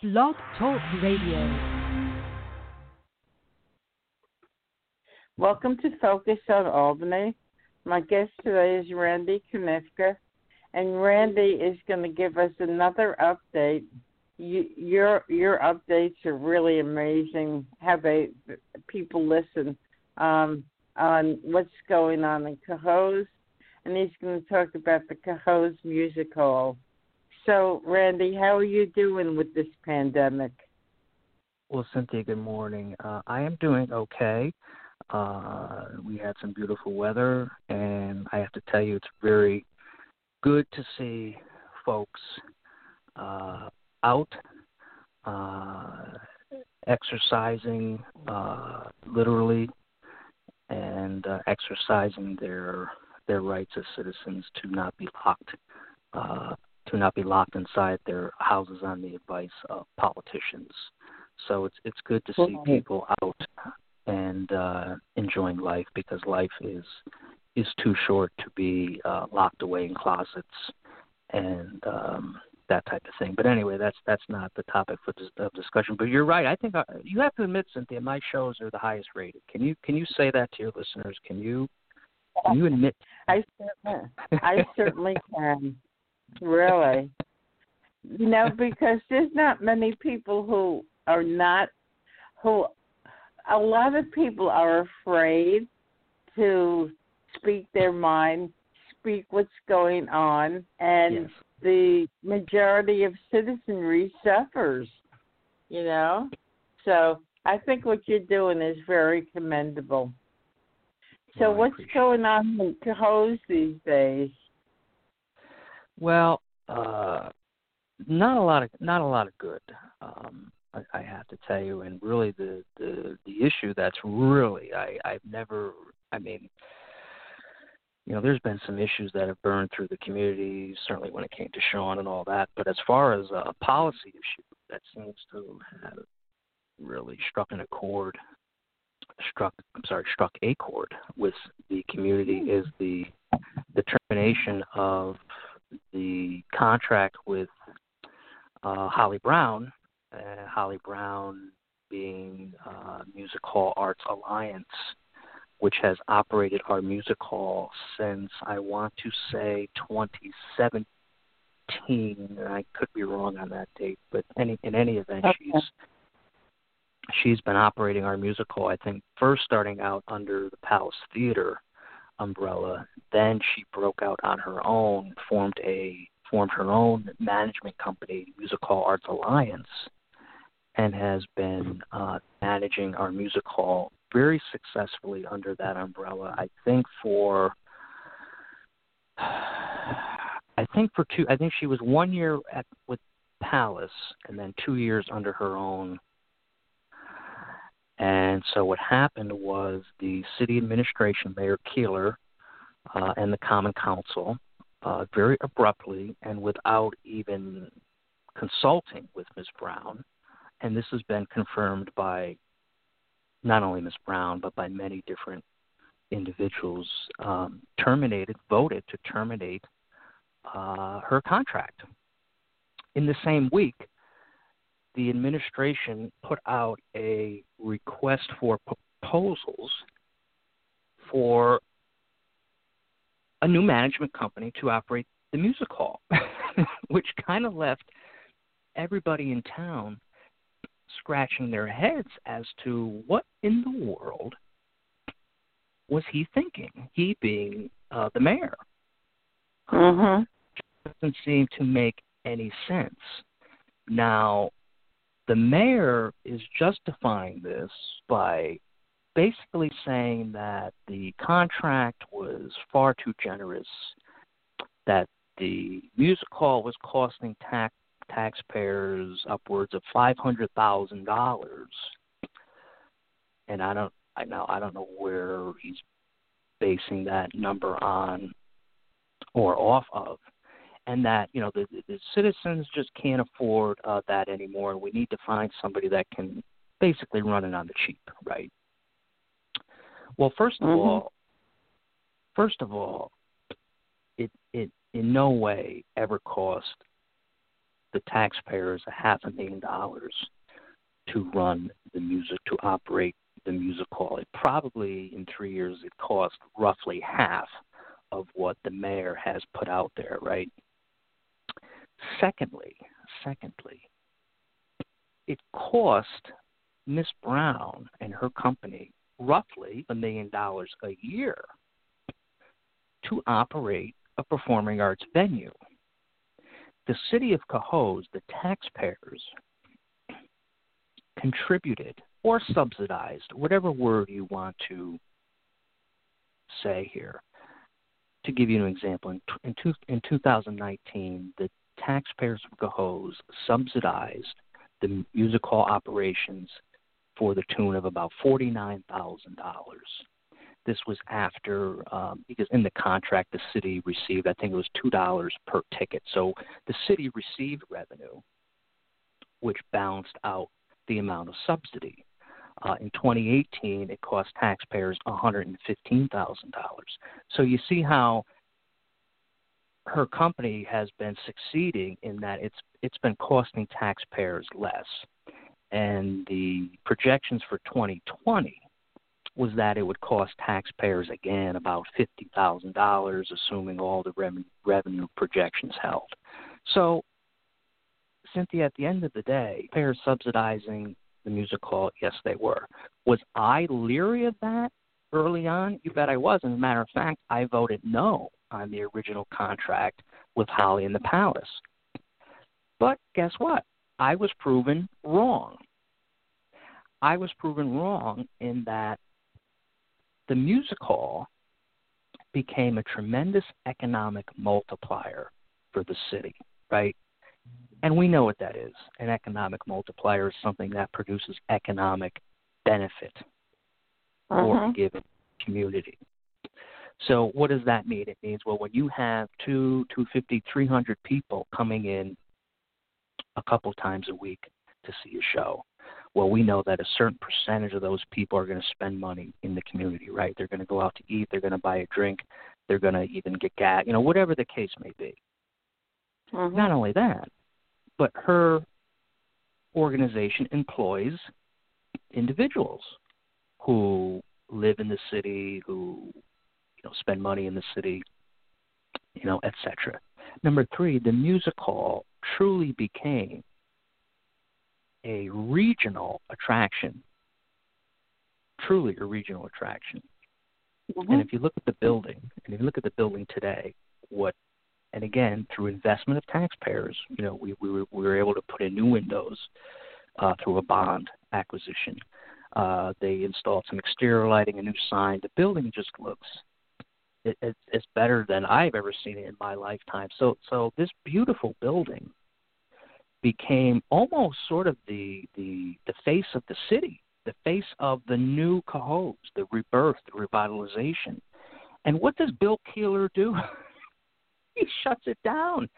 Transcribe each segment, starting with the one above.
Blog Talk Radio. Welcome to Focus on Albany. My guest today is Randy Koniowka, and Randy is going to give us another update. You, your your updates are really amazing. How they people listen um, on what's going on in Cohoes, and he's going to talk about the Cohoes Music Hall. So, Randy, how are you doing with this pandemic? Well, Cynthia, good morning. Uh, I am doing okay. Uh, we had some beautiful weather, and I have to tell you, it's very good to see folks uh, out uh, exercising uh, literally and uh, exercising their their rights as citizens to not be locked to not be locked inside their houses on the advice of politicians. So it's it's good to see people out and uh, enjoying life because life is is too short to be uh, locked away in closets and um, that type of thing. But anyway, that's that's not the topic for dis- of discussion. But you're right. I think I, uh, you have to admit, Cynthia, my shows are the highest rated. Can you can you say that to your listeners? Can you can you admit? I certainly I certainly can. Really, you know, because there's not many people who are not who a lot of people are afraid to speak their mind, speak what's going on, and Yes. the majority of citizenry suffers, you know? So I think what you're doing is very commendable. So Well, what's going on in Cohoes these days? Well, uh, not a lot of not a lot of good. Um, I, I have to tell you, and really the the the issue that's really I I've never I mean. You know, there's been some issues that have burned through the community, certainly when it came to Shawn and all that. But as far as a policy issue that seems to have really struck an accord, struck I'm sorry, struck a chord with the community is the determination of the contract with uh, Holly Brown, uh, Holly Brown being uh, Music Hall Arts Alliance, which has operated our music hall since I want to say 2017. I could be wrong on that date, but any in any event, Okay. she's she's been operating our music hall. I think first starting out under the Palace Theater umbrella. Then she broke out on her own, formed a formed her own management company, Music Hall Arts Alliance, and has been uh, managing our music hall very successfully under that umbrella. I think for I think for two I think she was one year at with Palace and then two years under her own and so what happened was the city administration, Mayor Keeler, uh, and the Common Council, uh, very abruptly and without even consulting with Ms. Brown, and this has been confirmed by not only Ms. Brown but by many different individuals, um, terminated, voted to terminate uh, her contract. In the same week, the administration put out a request for proposals for a new management company to operate the music hall, which kind of left everybody in town scratching their heads as to what in the world was he thinking, he being uh, the mayor. Mhm. Doesn't seem to make any sense. Now, the mayor is justifying this by basically saying that the contract was far too generous, that the music hall was costing tax taxpayers upwards of five hundred thousand dollars, and I don't, I know, I don't know where he's basing that number on or off of and that you know the, the citizens just can't afford uh, that anymore. We need to find somebody that can basically run it on the cheap, right? Well, first of Mhm. all, first of all, it it in no way ever cost the taxpayers a half a million dollars to run the music to operate the music hall. It probably in three years it cost roughly half of what the mayor has put out there, right? Secondly, secondly, it cost Miss Brown and her company roughly a million dollars a year to operate a performing arts venue. The city of Cohoes, the taxpayers, contributed or subsidized, whatever word you want to say here. To give you an example, in, in, two, in 2019, the taxpayers of Cohoes subsidized the music hall operations for the tune of about $49,000. This was after, um, because in the contract the city received, I think it was $2 per ticket. So the city received revenue, which balanced out the amount of subsidy. Uh, in 2018, it cost taxpayers $115,000. So you see how her company has been succeeding in that it's it's been costing taxpayers less. And the projections for 2020 was that it would cost taxpayers again about $50,000 assuming all the revenue, revenue projections held. So Cynthia, at the end of the day, payers subsidizing the music hall, yes, they were. Was I leery of that early on? You bet I was. As a matter of fact, I voted no on the original contract with Holly and the Palace. But guess what? I was proven wrong. I was proven wrong in that the music hall became a tremendous economic multiplier for the city, right? And we know what that is. An economic multiplier is something that produces economic benefit uh-huh. for a mm-hmm. given community. So what does that mean? It means well when you have two, two fifty, three hundred people coming in a couple times a week to see a show. Well, we know that a certain percentage of those people are going to spend money in the community, right? They're going to go out to eat, they're going to buy a drink, they're going to even get gas, you know, whatever the case may be. Mm-hmm. Not only that, but her organization employs individuals who live in the city, who you know spend money in the city, you know, etc. Number three, the music hall truly became a regional attraction, truly a regional attraction. Mm-hmm. And if you look at the building, and if you look at the building today, what and again through investment of taxpayers, you know, we we were, we were able to put in new windows uh, through a bond acquisition. Uh, they installed some exterior lighting, a new sign. The building just looks it, it, it's better than I've ever seen it in my lifetime. So so this beautiful building became almost sort of the the the face of the city, the face of the new Cohoes, the rebirth, the revitalization. And what does Bill Keeler do? he shuts it down.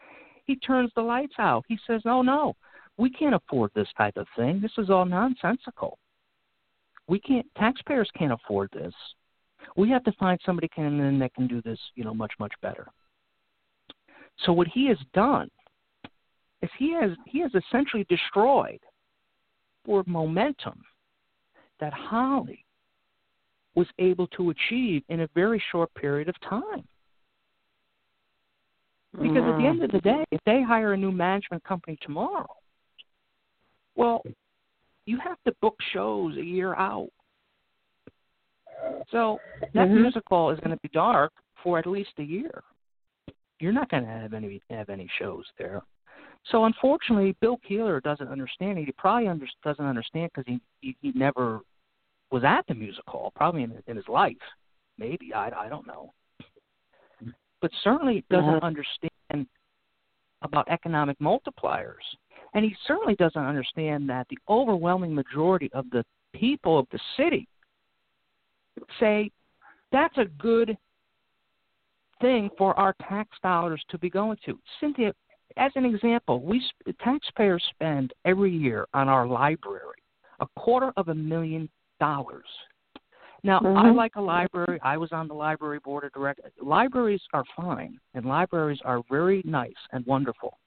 He turns the lights out. He says, "Oh no, we can't afford this type of thing. This is all nonsensical. We can't. Taxpayers can't afford this. We have to find somebody can that can do this, you know, much much better." So what he has done is he has he has essentially destroyed for momentum that Holly was able to achieve in a very short period of time. Because at the mm-hmm. end of the day, if they hire a new management company tomorrow, well, you have to book shows a year out. So that mm-hmm. musical is going to be dark for at least a year. You're not going to have any have any shows there. So unfortunately, Bill Keeler doesn't understand. It, he probably under, doesn't understand because he, he he never was at the music hall, probably in, in his life. Maybe I I don't know, but certainly doesn't uh-huh. understand about economic multipliers, and he certainly doesn't understand that the overwhelming majority of the people of the city say that's a good thing for our tax dollars to be going to. Cynthia, as an example, we taxpayers spend every year on our library a quarter of a million dollars. Now, mm-hmm. I like a library. I was on the library board of directors. Libraries are fine, and libraries are very nice and wonderful.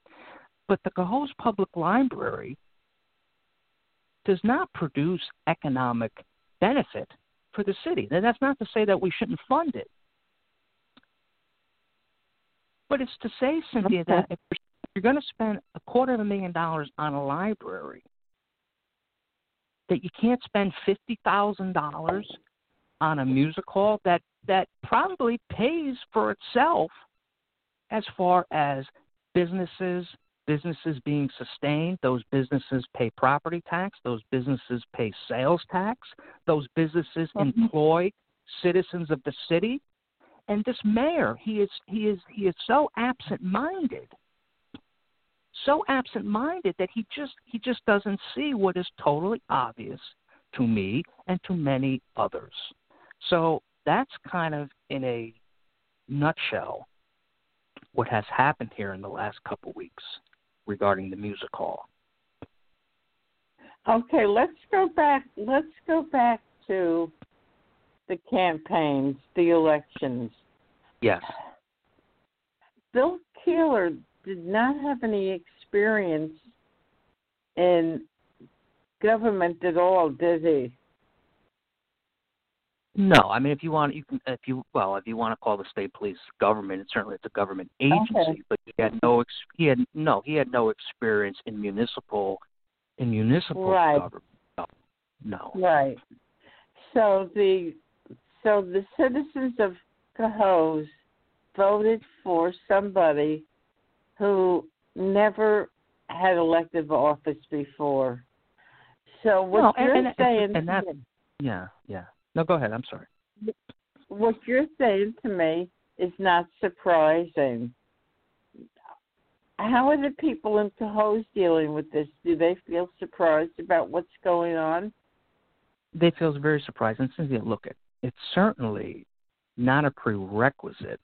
But the Cohoes Public Library does not produce economic benefit for the city. And that's not to say that we shouldn't fund it. But it's to say, Cynthia, that if you're going to spend a quarter of a million dollars on a library, that you can't spend fifty thousand dollars on a music hall that that probably pays for itself as far as businesses businesses being sustained those businesses pay property tax those businesses pay sales tax those businesses Mhm. employ citizens of the city. And this mayor he is he is he is so absent minded so absent minded that he just he just doesn't see what is totally obvious to me and to many others. So that's kind of in a nutshell what has happened here in the last couple of weeks regarding the music hall Okay, let's go back. Let's go back to the campaigns, the elections. yes Bill Keeler did not have any experience in government at all, did he? No, I mean if you want, you can. If you well, if you want to call the state police government, it certainly it's a government agency. Okay. But he had no. Ex, he had no. He had no experience in municipal, in municipal Right. government. No, no. Right. So the so the citizens of Cohoes voted for somebody who never had elective office before. So what No, you're and- saying and that- Yeah, yeah. No, go ahead. I'm sorry. what you're saying to me is not surprising. How are the people in Cohoes dealing with this? Do they feel surprised about what's going on? They feel very surprised. And Cynthia, look, it it's certainly not a prerequisite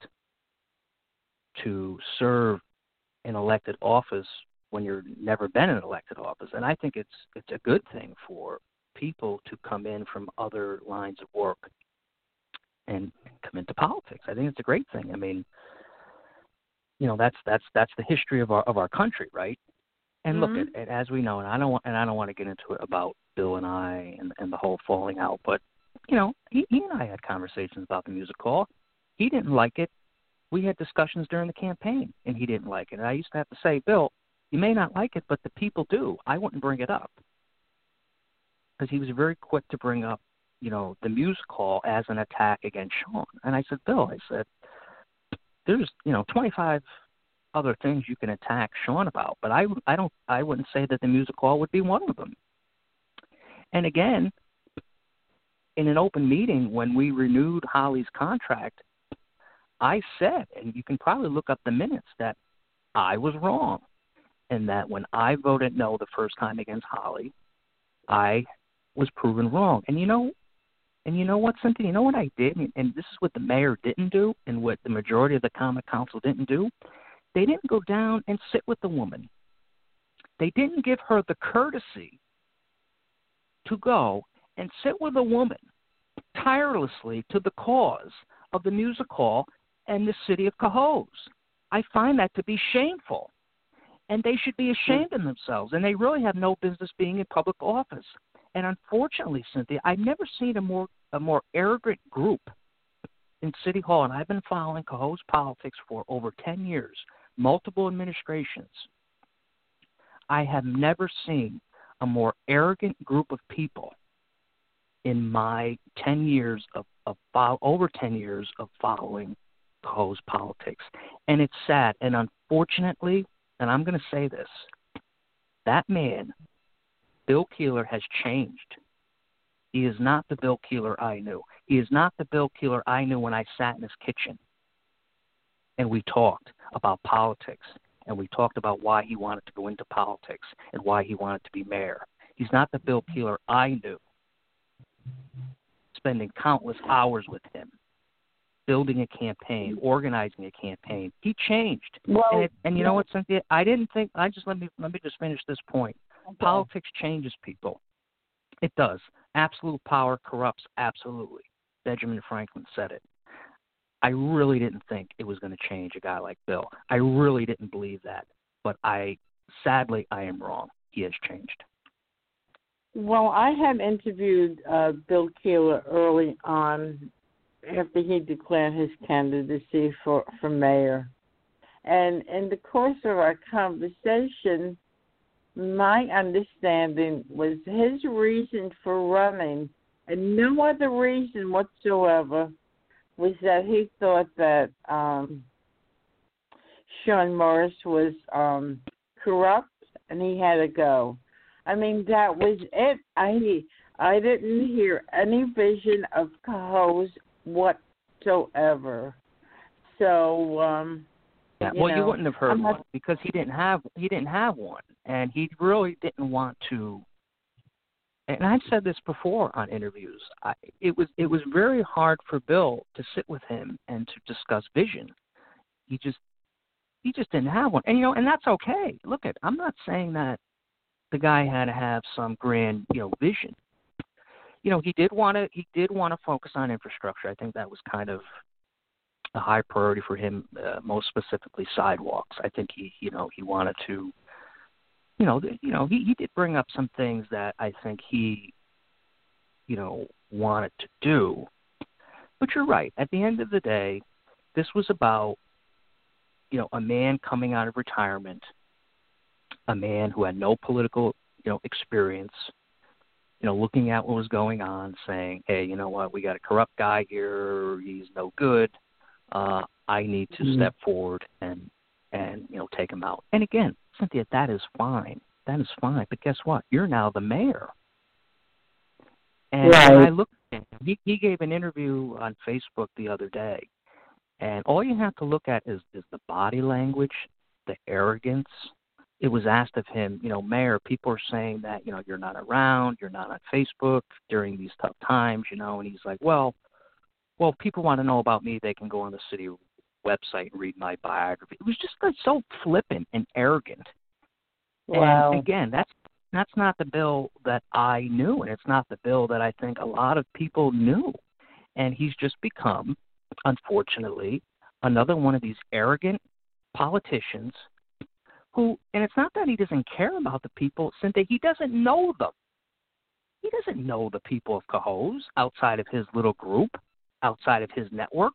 to serve in elected office when you're never been in elected office. And I think it's it's a good thing for people to come in from other lines of work and come into politics. I think it's a great thing. I mean, you know, that's that's that's the history of our of our country, right? And look, Mhm. at, and as we know, and I don't want and I don't want to get into it about Bill and I and and the whole falling out, but you know, he, he and I had conversations about the music hall. He didn't like it. We had discussions during the campaign, and he didn't like it. And I used to have to say, Bill, you may not like it, but the people do. I wouldn't bring it up because he was very quick to bring up, you know, the music hall as an attack against Shawn. And I said, Bill, I said, there's, you know, 25 other things you can attack Shawn about, but I, I don't, I wouldn't say that the music hall would be one of them. And again, in an open meeting when we renewed Holly's contract, I said, and you can probably look up the minutes, that I was wrong. And that when I voted no the first time against Holly, I was proven wrong. And you know, and you know what, Cynthia? You know what I did, and, this is what the mayor didn't do, and what the majority of the common council didn't do. They didn't go down and sit with the woman. They didn't give her the courtesy to go and sit with a woman tirelessly to the cause of the music hall and the city of Cohoes. I find that to be shameful. And they should be ashamed of themselves. And they really have no business being in public office. And unfortunately, Cynthia, I've never seen a more a more arrogant group in City Hall, and I've been following Cohoes politics for over ten years, multiple administrations. I have never seen a more arrogant group of people in my 10 years of, of over 10 years of following Cohoes politics. And it's sad. And unfortunately, and I'm going to say this, that man, Bill Keeler, has changed. He is not the Bill Keeler I knew. He is not the Bill Keeler I knew when I sat in his kitchen and we talked about politics and we talked about why he wanted to go into politics and why he wanted to be mayor. He's not the Bill Keeler I knew, spending countless hours with him, building a campaign, organizing a campaign. He changed. Well, And, it, and you know what, Cynthia? I didn't think. I just let me let me just finish this point. Politics changes people. It does. Absolute power corrupts absolutely. Benjamin Franklin said it. I really didn't think it was going to change a guy like Bill. I really didn't believe that. But I sadly, I am wrong. He has changed. Well, I had interviewed uh, Bill Keeler early on after he declared his candidacy for, for mayor. And in the course of our conversation, my understanding was his reason for running, and no other reason whatsoever, was that he thought that um, Shawn Morris was um, corrupt and he had to go. I mean, that was it. I I didn't hear any vision of Cohoes whatsoever. So, um, yeah. You well, know, you wouldn't have heard not- one because he didn't have he didn't have one, and he really didn't want to. And I've said this before on interviews. I, it was it was very hard for Bill to sit with him and to discuss vision. He just he just didn't have one, and you know, and that's okay. Look at I'm not saying that the guy had to have some grand you know vision. You know, he did want to he did want to focus on infrastructure. I think that was kind of a high priority for him, uh, most specifically sidewalks. I think he, you know, he wanted to, you know, you know, he he did bring up some things that I think he, you know, wanted to do. But you're right. At the end of the day, this was about, you know, a man coming out of retirement, a man who had no political, you know, experience, you know, looking at what was going on, saying, "Hey, you know what? We got a corrupt guy here. He's no good. Uh, I need to Mhm. step forward and and you know take him out." And again, Cynthia, that is fine. That is fine. But guess what? You're now the mayor. And when I Right. looked at him, he, he gave an interview on Facebook the other day, and all you have to look at is is the body language, the arrogance. It was asked of him, you know, Mayor, people are saying that, you know, you're not around, you're not on Facebook during these tough times, you know, and he's like, Well, well, people want to know about me, they can go on the city website and read my biography. It was just like so flippant and arrogant. Wow. And again, that's that's not the bill that I knew, and it's not the bill that I think a lot of people knew. And he's just become, unfortunately, another one of these arrogant politicians who, and it's not that he doesn't care about the people, Cynthia, he doesn't know them. He doesn't know the people of Cohoes outside of his little group, outside of his network.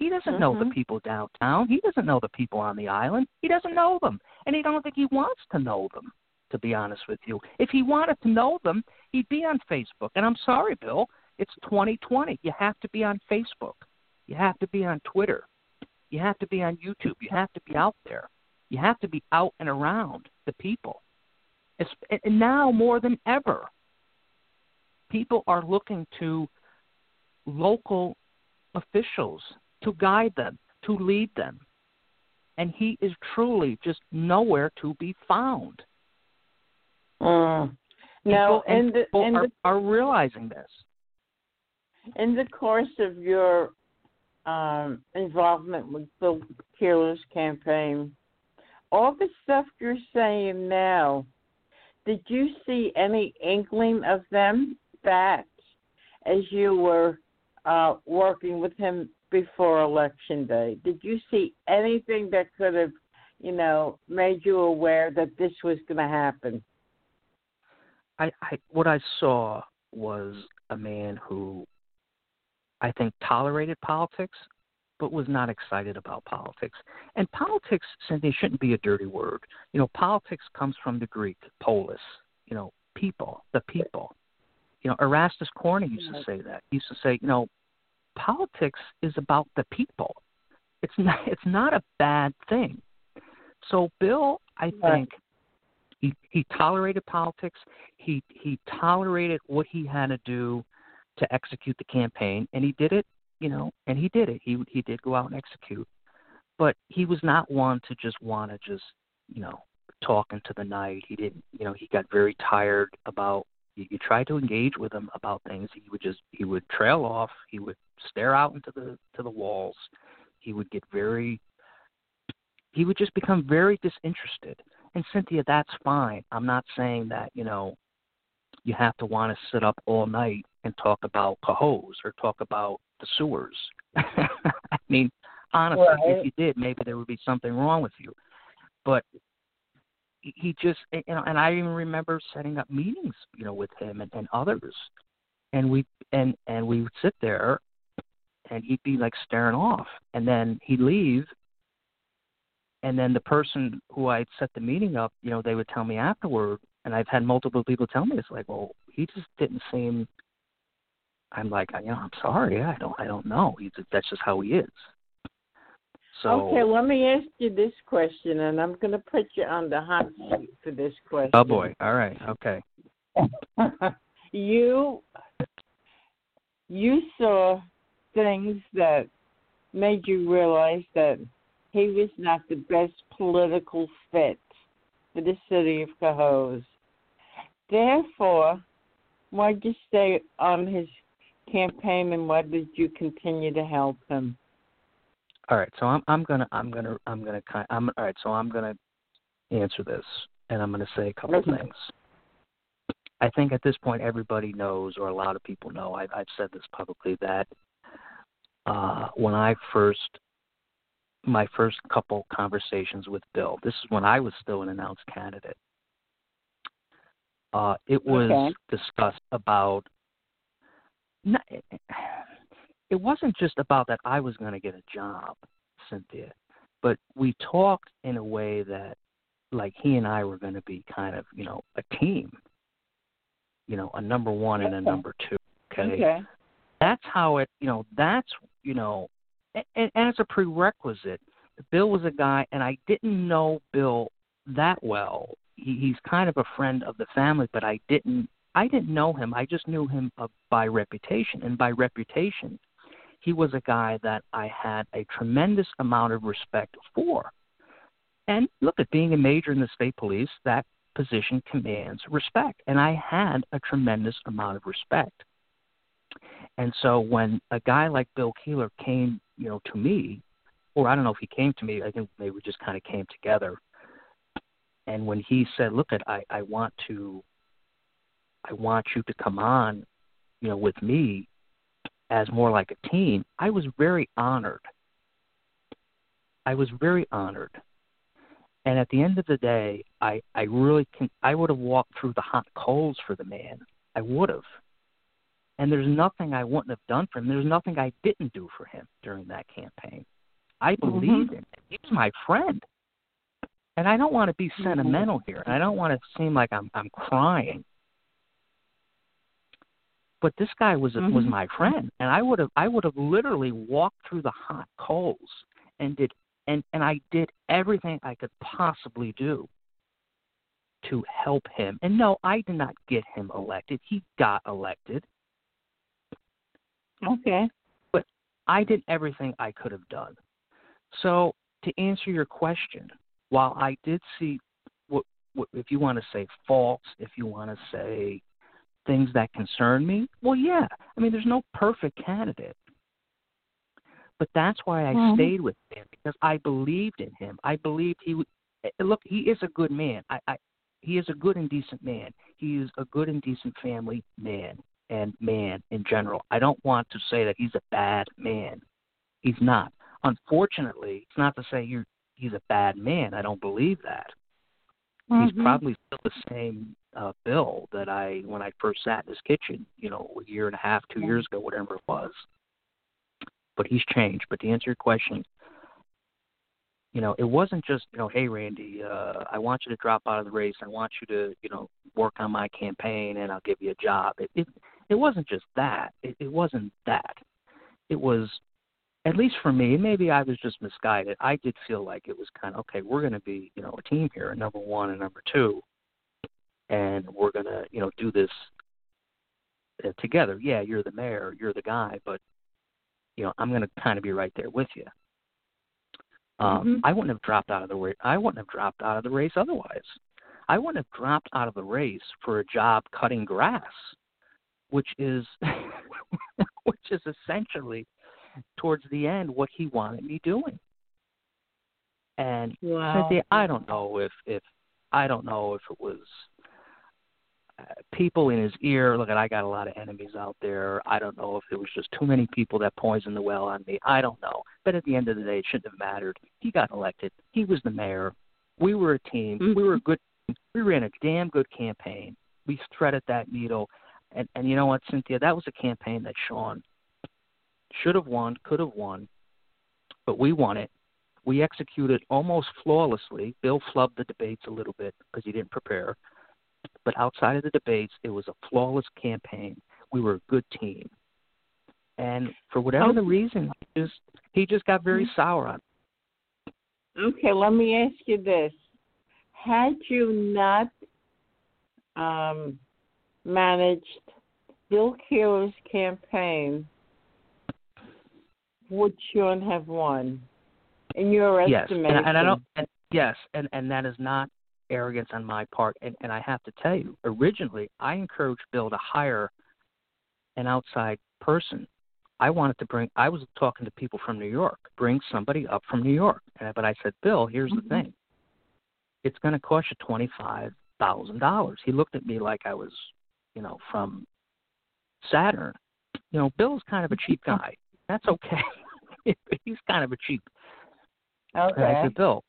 He doesn't know the Mhm. people downtown. He doesn't know the people on the island. He doesn't know them. And he don't think he wants to know them, to be honest with you. If he wanted to know them, he'd be on Facebook. And I'm sorry, Bill, it's 2020. You have to be on Facebook. You have to be on Twitter. You have to be on YouTube. You have to be out there. You have to be out and around the people. It's, and now more than ever, people are looking to local officials to guide them, to lead them. And he is truly just nowhere to be found. Mm. Now, People- and the people in are, the are realizing this. in the course of your um, involvement with Bill Keeler's campaign, all the stuff you're saying now, did you see any inkling of them back as you were uh, working with him before election day? Did you see anything that could have, you know, made you aware that this was going to happen? I, I what I saw was a man who I think tolerated politics but was not excited about politics. And politics, Cynthia, shouldn't be a dirty word. You know, politics comes from the Greek, polis, you know, people, the people. You know, Erastus Corning used to say that. He used to say, you know, politics is about the people. It's hmm. not it's not a bad thing. So Bill, I think he he tolerated politics. He he tolerated what he had to do to execute the campaign, and he did it. You know, and he did it. He he did go out and execute, but he was not one to just want to just you know talk into the night. He didn't. You know, he got very tired about. You, you tried to engage with him about things. He would just he would trail off. He would stare out into the to the walls. He would get very. He would just become very disinterested. And Cynthia, that's fine. I'm not saying that, you know, you have to want to sit up all night and talk about Cohoes or talk about the sewers. I mean, honestly, Right. if you did, maybe there would be something wrong with you. But he just you know and i even remember setting up meetings you know with him and, and others. And we and and we would sit there and he'd be like staring off. And then he'd leave. And then the person who i'd set the meeting up you know they would tell me afterward. And i've had multiple people tell me it's like well he just didn't seem i'm like you know i'm sorry. I don't i don't know. He's that's just how he is so okay, let me ask you this question, and I'm going to put you on the hot seat for this question. Oh boy! All right. Okay. you you saw things that made you realize that he was not the best political fit for the city of Cohoes. Therefore, why did you stay on his campaign and why did you continue to help him? All right, so I'm I'm gonna I'm gonna I'm gonna kind I'm all right. So I'm gonna answer this, and I'm gonna say a couple Okay. things. I think at this point everybody knows, or a lot of people know. I've I've said this publicly that uh, when I first my first couple conversations with Bill, this is when I was still an announced candidate. Uh, it was Okay. discussed about. Not, it wasn't just about that I was going to get a job, Cynthia, but we talked in a way that, like, he and I were going to be kind of, you know, a team. You know, a number one and a number two. Okay. Okay. That's how it. You know, that's you know, and, and as a prerequisite, Bill was a guy, and I didn't know Bill that well. He, he's kind of a friend of the family, but I didn't. I didn't know him. I just knew him uh, by reputation, and by reputation, he was a guy that I had a tremendous amount of respect for. And look at being a major in the state police, that position commands respect, and I had a tremendous amount of respect. And so when a guy like Bill Keeler came, you know, to me, or I don't know if he came to me, I think maybe we just kind of came together. And when he said, "Look, at I I want to, I want you to come on, you know, with me as more like a team," I was very honored. I was very honored. And at the end of the day, I I really can I would have walked through the hot coals for the man. I would have. And there's nothing I wouldn't have done for him. There's nothing I didn't do for him during that campaign. I mm-hmm. believed in him. He was my friend. And I don't want to be mm-hmm. sentimental here. And I don't want to seem like I'm I'm crying. But this guy was was Mhm. my friend, and I would have I would have literally walked through the hot coals and did and and I did everything I could possibly do to help him. And no, I did not get him elected. He got elected. Okay. But I did everything I could have done. So to answer your question, while I did see what, what if you want to say faults, if you want to say things that concern me, well, yeah. I mean, there's no perfect candidate. But that's why I Mhm. stayed with him because I believed in him. I believed he would. eh, Look, he is a good man. I, I, he is a good and decent man. He is a good and decent family man and man in general. I don't want to say that he's a bad man. He's not. Unfortunately, it's not to say you're he's a bad man. I don't believe that. He's Mhm. probably still the same uh, Bill that I when I first sat in his kitchen, you know, a year and a half, two years ago, whatever it was. But he's changed. But to answer your question, you know, it wasn't just, you know, hey Randy, uh, I want you to drop out of the race. I want you to, you know, work on my campaign and I'll give you a job. It it, it wasn't just that. It, it wasn't that. It was at least for me, maybe I was just misguided. I did feel like it was kind of okay. We're going to be, you know, a team here, number one and number two, and we're going to, you know, do this uh, together. Yeah, you're the mayor, you're the guy, but you know, I'm going to kind of be right there with you. Um, Mhm. I wouldn't have dropped out of the race. I wouldn't have dropped out of the race otherwise. I wouldn't have dropped out of the race for a job cutting grass, which is, which is essentially towards the end what he wanted me doing. And Wow. Cynthia, I don't know if if I don't know if it was people in his ear. Look, at, I got a lot of enemies out there. I don't know if it was just too many people that poisoned the well on me. I don't know. But at the end of the day, it shouldn't have mattered. He got elected. He was the mayor. We were a team. We were a mm-hmm. good we ran a damn good campaign. We threaded that needle, and and you know what, Cynthia, that was a campaign that Shawn should have won, could have won, but we won it. We executed almost flawlessly. Bill flubbed the debates a little bit because he didn't outside of the debates, it was a flawless campaign. We were a good team, and for whatever the reason, he just he just got very Mm-hmm. sour on. it. Okay, let me ask you this: Had you not um, managed Bill Keeler's campaign, would Shawn have won? In your Yes, estimation, and, and I don't. And, yes, and and that is not arrogance on my part. And and I have to tell you, originally I encouraged Bill to hire an outside person. I wanted to bring. I was talking to people from New York, bring somebody up from New York. And, but I said, Bill, here's Mhm. the thing. It's going to cost you twenty five thousand dollars. He looked at me like I was, you know, from Saturn. You know, Bill's kind of a cheap guy. That's okay. He's kind of a cheap and I said, Bill,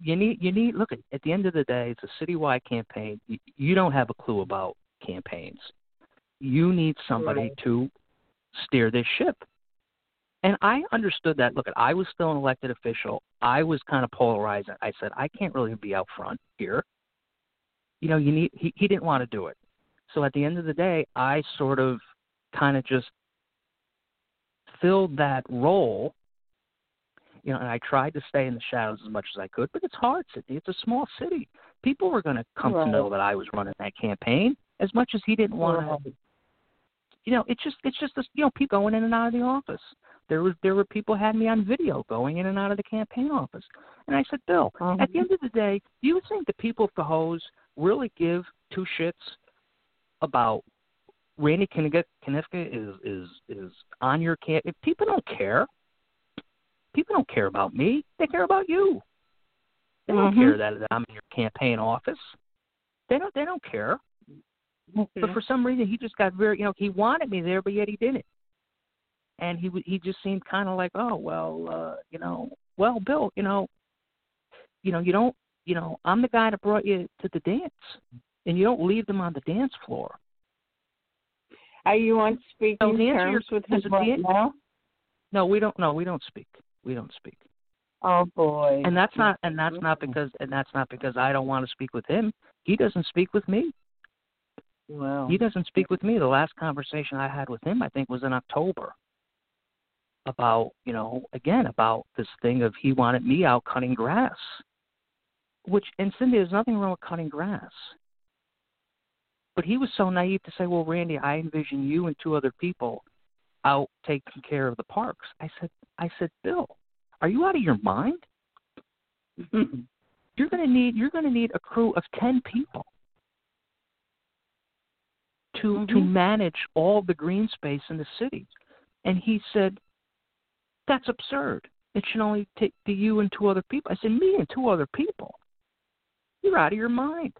you need you need look at at the end of the day, it's a citywide campaign. You, you don't have a clue about campaigns. You need somebody Right. to steer this ship. And I understood that. Look, at I was still an elected official. I was kind of polarizing I said, I can't really be out front here. You know, you need. He he didn't want to do it. So at the end of the day, I sort of kind of just filled that role you know, and I tried to stay in the shadows as much as I could, but it's hard, Sydney. It's a small city. People were going to come Right. to know that I was running that campaign as much as he didn't want to. Right. You know, it's just it's just this, you know people going in and out of the office. There was there were people had me on video going in and out of the campaign office, and I said, Bill, Mhm. at the end of the day, do you think the people of Cohoes really give two shits about Randy Koniowka is is is on your camp? If people don't care, people don't care about me. They care about you. They don't Mhm. care that, that I'm in your campaign office. They don't. They don't care. But for some reason, he just got very. You know, he wanted me there, but yet he didn't. And he he just seemed kind of like, oh well, uh, you know, well, Bill, you know, you know, you don't, you know, I'm the guy that brought you to the dance, and you don't leave them on the dance floor. Are you on speaking So terms your- with him right now? No, we don't. No, we don't speak. We don't speak. Oh boy. And that's not. And that's mm-hmm. not because. And that's not because I don't want to speak with him. He doesn't speak with me. Well. He doesn't speak with me. The last conversation I had with him, I think, was in October. About you know, again about this thing of he wanted me out cutting grass. Which and Cindy, there's nothing wrong with cutting grass. But he was so naive to say, "Well, Randy, I envision you and two other people out taking care of the parks." I said, "I said, Bill, are you out of your mind? You're going to need you're going to need a crew of ten people to to Mhm. manage all the green space in the city." And he said, "That's absurd. It should only take be you and two other people." I said, "Me and two other people? You're out of your mind."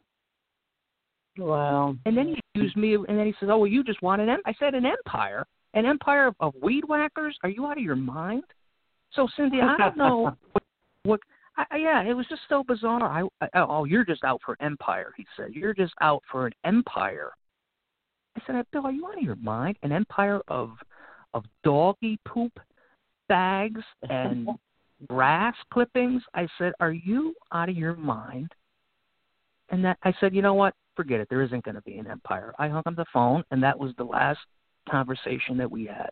Well. And then he accused me, and then he says, "Oh, well, you just want an em-. I said, "An empire, an empire of, of weed whackers? Are you out of your mind?" So, Cindy, I don't know what. what I, yeah, it was just so bizarre. I, I oh, you're just out for empire. He said, "You're just out for an empire." I said, "Bill, are you out of your mind? An empire of of doggy poop bags and grass clippings?" I said, "Are you out of your mind?" And that I said, you know what? Forget it. There isn't going to be an empire. I hung up the phone, and that was the last conversation that we had.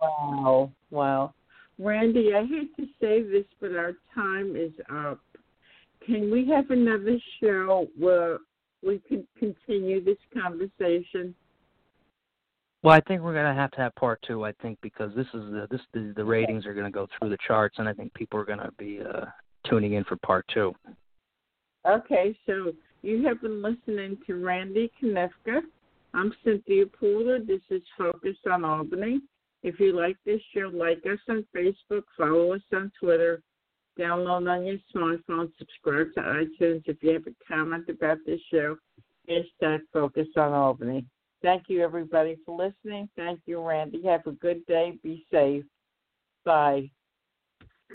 Wow. Wow. Randy, I hate to say this, but our time is up. Can we have another show where we can continue this conversation? Well, I think we're going to have to have part two. I think because this is the this the, the ratings are going to go through the charts, and I think people are going to be uh, tuning in for part two. Okay, so you have been listening to Randy Koniowka. I'm Cynthia Pooler. This is Focus on Albany. If you like this show, like us on Facebook, follow us on Twitter, download on your smartphone, subscribe to iTunes. If you have a comment about this show, hashtag Focus on Albany. Thank you, everybody, for listening. Thank you, Randy. Have a good day. Be safe. Bye.